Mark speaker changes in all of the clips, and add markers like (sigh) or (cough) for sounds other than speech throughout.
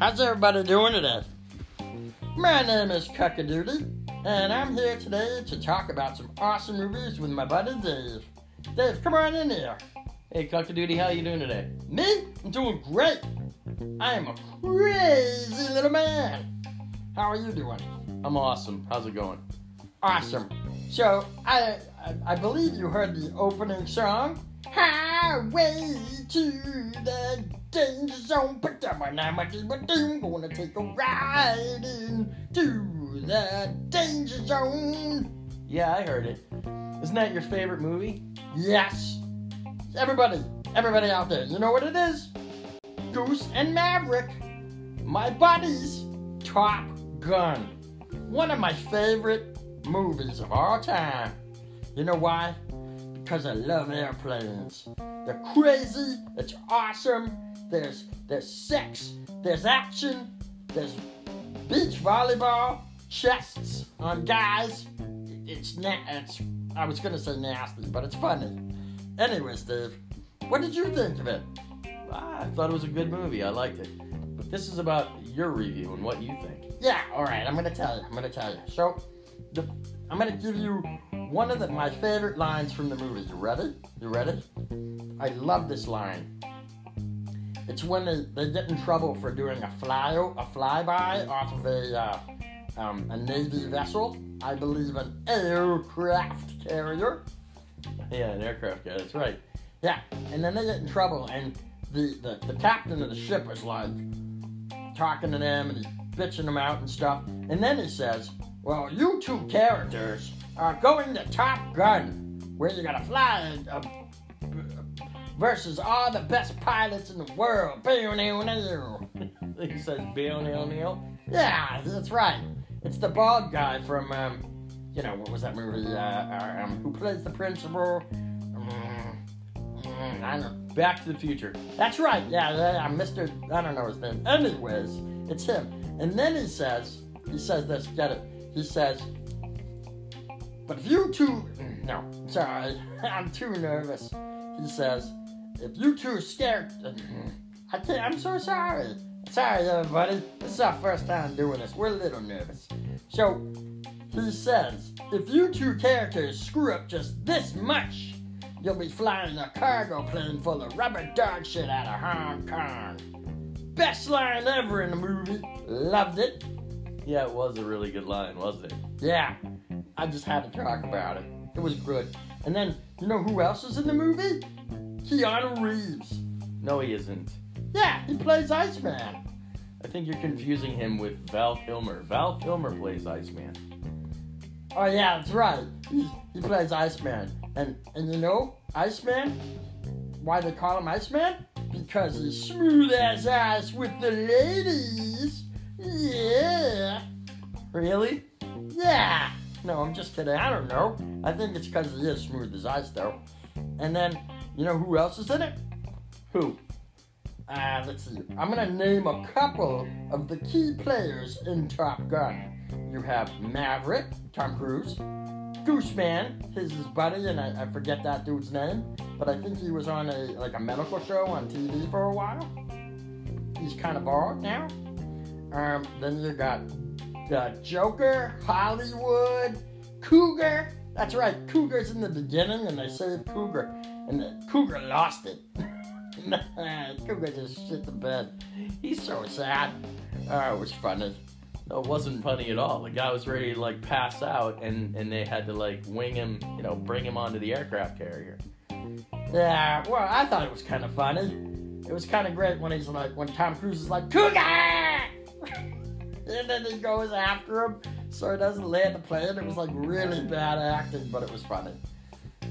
Speaker 1: How's everybody doing today? My name is Cacadoodie, and I'm here today to talk about some awesome movies with my buddy Dave. Dave, come on in here.
Speaker 2: Hey, Cacadoodie, how you doing today?
Speaker 1: Me? I'm doing great. I am a crazy little man. How are you doing?
Speaker 2: I'm awesome. How's it going?
Speaker 1: Awesome. So, I, I, I believe you heard the opening song. Highway to the danger zone. Put down my nine, my my doom. Gonna take a ride into the danger zone.
Speaker 2: Yeah, I heard it. Isn't that your favorite movie?
Speaker 1: Yes. Everybody, everybody out there, you know what it is? Goose and Maverick. My buddies, Top Gun. One of my favorite movies of all time. You know why? Because I love airplanes. They're crazy, it's awesome. There's there's sex, there's action, there's beach volleyball, chests on guys. It's na- it's I was gonna say nasty, but it's funny. Anyway, Steve, what did you think of it?
Speaker 2: Ah, I thought it was a good movie. I liked it. But this is about your review and what you think.
Speaker 1: Yeah, all right. I'm gonna tell you. I'm gonna tell you. So, the, I'm gonna give you one of the, my favorite lines from the movie. You ready? You ready? I love this line. It's when they, they get in trouble for doing a fly a flyby off of a uh, um, a navy vessel. I believe an aircraft carrier.
Speaker 2: Yeah, an aircraft carrier. That's right.
Speaker 1: Yeah, and then they get in trouble, and the, the, the captain of the ship is like talking to them and he's bitching them out and stuff. And then he says, Well, you two characters are going to Top Gun, where you're gonna fly uh, versus all the best pilots in the world. Bill. (laughs)
Speaker 2: He says, Bill Neil.
Speaker 1: Yeah, that's right. It's the bald guy from, um, you know, what was that movie? Uh, um, who plays the principal? Um, mm, I don't know.
Speaker 2: Back to the Future.
Speaker 1: That's right. Yeah, yeah, Mr. I don't know his name. Anyways, it's him. And then he says, he says this. Get it? He says, but if you two, no, sorry, (laughs) I'm too nervous. He says, if you two are scared, (laughs) I can't. I'm so sorry. Sorry, everybody. This is our first time doing this. We're a little nervous. So he says, if you two characters screw up just this much, you'll be flying a cargo plane full of rubber dog shit out of Hong Kong. Best line ever in the movie. Loved it.
Speaker 2: Yeah, it was a really good line, wasn't it?
Speaker 1: Yeah. I just had to talk about it. It was good. And then, you know who else is in the movie? Keanu Reeves.
Speaker 2: No, he isn't.
Speaker 1: Yeah, he plays Iceman.
Speaker 2: I think you're confusing him with Val Kilmer. Val Kilmer plays Iceman.
Speaker 1: Oh yeah, that's right. He, he plays Iceman. And and you know, Iceman, why they call him Iceman? Because he's smooth as ice with the ladies. Yeah.
Speaker 2: Really?
Speaker 1: Yeah. No, I'm just kidding. I don't know. I think it's because he is smooth as ice, though. And then, you know who else is in it?
Speaker 2: Who?
Speaker 1: Uh, let's see. I'm gonna name a couple of the key players in Top Gun. You have Maverick, Tom Cruise, Gooseman, his, his buddy, and I, I forget that dude's name, but I think he was on a like a medical show on TV for a while. He's kind of bald now. Um, then you got the Joker, Hollywood, Cougar. That's right, Cougar's in the beginning, and they saved Cougar, and the Cougar lost it. (laughs) Cougar just shit the bed. He's so sad. Oh, it was funny.
Speaker 2: No, it wasn't funny at all. The guy was ready to like pass out, and and they had to like wing him, you know, bring him onto the aircraft carrier.
Speaker 1: Yeah, well, I thought it was kind of funny. It was kind of great when he's like, when Tom Cruise is like, Cougar! And then he goes after him so he doesn't land the plane. It was like really bad acting, but it was funny.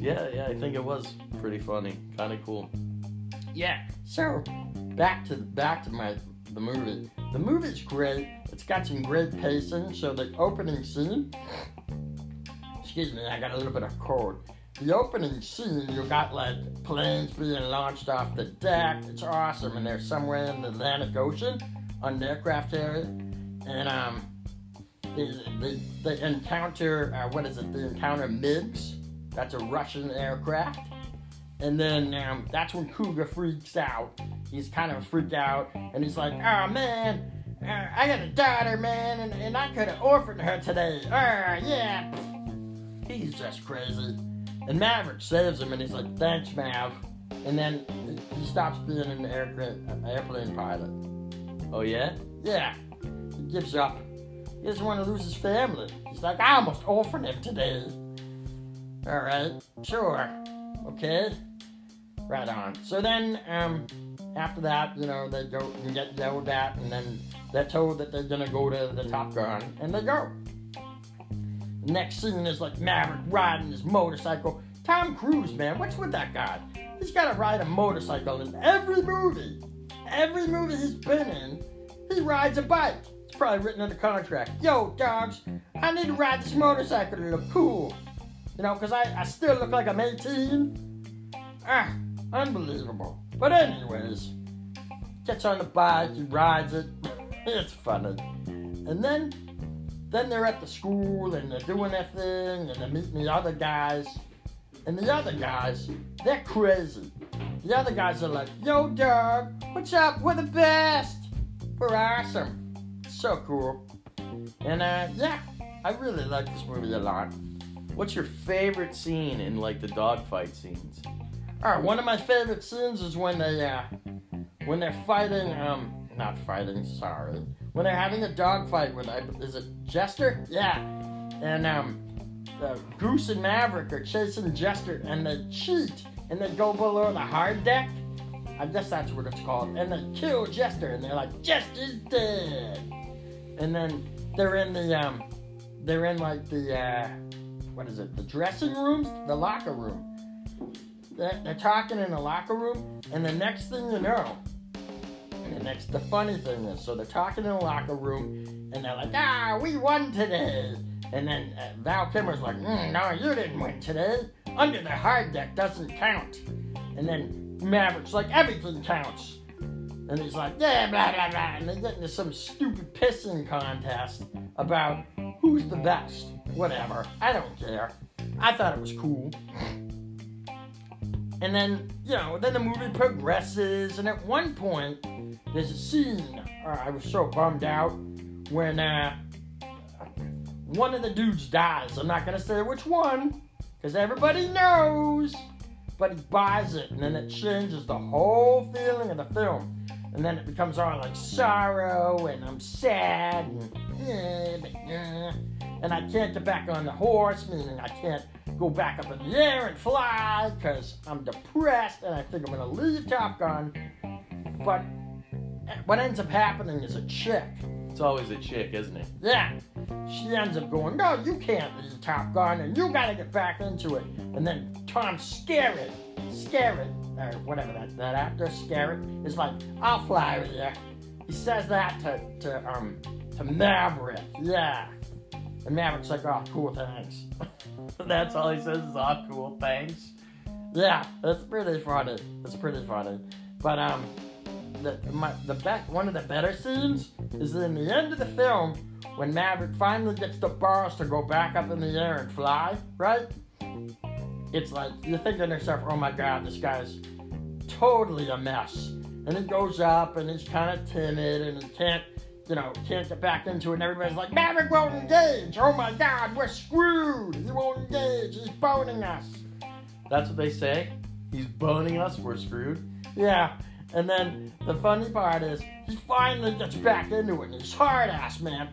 Speaker 2: Yeah, yeah, I think it was pretty funny, kind of cool.
Speaker 1: Yeah. So back to back to my the movie. The movie's great. It's got some great pacing. So the opening scene. Excuse me, I got a little bit of cold. The opening scene, you got like planes being launched off the deck. It's awesome, and they're somewhere in the Atlantic Ocean on the aircraft carrier, and um, they, they, they encounter uh, what is it? They encounter MiGs. That's a Russian aircraft, And then um, that's when Cougar freaks out. He's kind of freaked out, and he's like, "Oh man, uh, I got a daughter, man, and, and I could have orphaned her today. Oh yeah." He's just crazy. And Maverick saves him, and he's like, "Thanks, Mav." And then he stops being an airplane, airplane pilot.
Speaker 2: Oh yeah?
Speaker 1: Yeah, gives up. He doesn't want to lose his family. He's like, I almost orphaned him today. All right, sure, okay, right on. So then, um, after that, you know, they go and get yelled at, and then they're told that they're gonna go to the Top Gun, and they go. Next scene is like Maverick riding his motorcycle. Tom Cruise, man, what's with that guy? He's got to ride a motorcycle in every movie. Every movie he's been in, he rides a bike. It's probably written in the contract. Yo, dogs, I need to ride this motorcycle to look cool. You know, because I, I still look like I'm 18. Ah, unbelievable. But anyways, gets on the bike, he rides it. (laughs) it's funny. And then then they're at the school and they're doing their thing and they're meeting the other guys. And the other guys, they're crazy. The other guys are like, yo, dog, what's up? We're the best. We're awesome. So cool. And uh, yeah, I really like this movie a lot.
Speaker 2: What's your favorite scene in like the dogfight scenes?
Speaker 1: All right, one of my favorite scenes is when they, uh, when they're fighting, um, not fighting, sorry. When they're having a dogfight with, I- is it Jester? Yeah. And, um, Goose and Maverick are chasing Jester and they cheat and they go below the hard deck. I guess that's what it's called. And they kill Jester and they're like, Jester's dead. And then they're in the, um, they're in like the, uh, what is it, the dressing rooms? The locker room. They're, they're talking in the locker room, and the next thing you know, and the next, the funny thing is, so they're talking in the locker room, and they're like, ah, we won today. And then uh, Val Kilmer's like, mm, no, you didn't win today. Under the hard deck doesn't count. And then Maverick's like, everything counts. And he's like, yeah, blah, blah, blah. And they get into some stupid pissing contest about who's the best. Whatever. I don't care. I thought it was cool. And then, you know, then the movie progresses, and at one point, there's a scene. Uh, I was so bummed out when uh, one of the dudes dies. I'm not gonna say which one, because everybody knows. But he buys it, and then it changes the whole feeling of the film. And then it becomes all like sorrow, and I'm sad, and, eh, eh. and I can't get back on the horse, meaning I can't go back up in the air and fly because I'm depressed and I think I'm gonna leave Top Gun. But what ends up happening is a chick.
Speaker 2: It's always a chick, isn't it?
Speaker 1: Yeah, she ends up going, No, you can't leave Top Gun and you gotta get back into it. And then Tom Skerritt, Skerritt, or whatever that, that actor, Skerritt, is like, I'll fly with you. He says that to, to, um, to Maverick, yeah. And Maverick's like, Oh, cool, thanks. (laughs)
Speaker 2: That's all he says is, "Oh, cool, thanks."
Speaker 1: Yeah, that's pretty funny. That's pretty funny. But um, the my, the best one of the better scenes is in the end of the film when Maverick finally gets the bars to go back up in the air and fly. Right? It's like you're thinking to yourself, "Oh my God, this guy's totally a mess." And it goes up and he's kind of timid and he can't. You know, can't get back into it, and everybody's like, Maverick won't engage! Oh my god, we're screwed! He won't engage, he's boning us!
Speaker 2: That's what they say. He's boning us. We're screwed.
Speaker 1: Yeah, and then the funny part is he finally gets back into it. And he's hard ass man.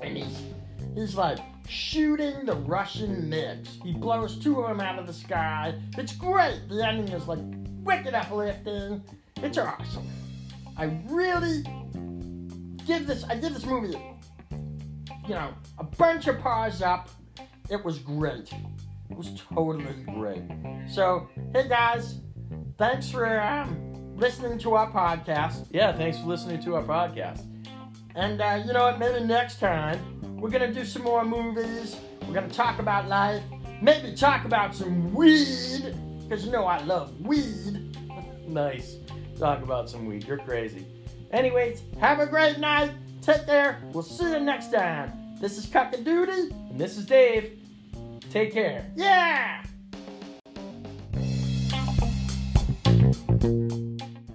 Speaker 1: And he's he's like shooting the Russian MiGs. He blows two of them out of the sky. It's great. The ending is like wicked uplifting. It's awesome. I really give this. I give this movie, you know, a bunch of paws up. It was great. It was totally great. So, hey guys, thanks for um, listening to our podcast.
Speaker 2: Yeah, thanks for listening to our podcast.
Speaker 1: And uh, you know what? Maybe next time we're gonna do some more movies. We're gonna talk about life. Maybe talk about some weed, because you know I love weed. (laughs)
Speaker 2: Nice. Talk about some weed. You're crazy.
Speaker 1: Anyways, have a great night. Take care. We'll see you next time. This is Cacadoodie.
Speaker 2: And this is Dave. Take care.
Speaker 1: Yeah!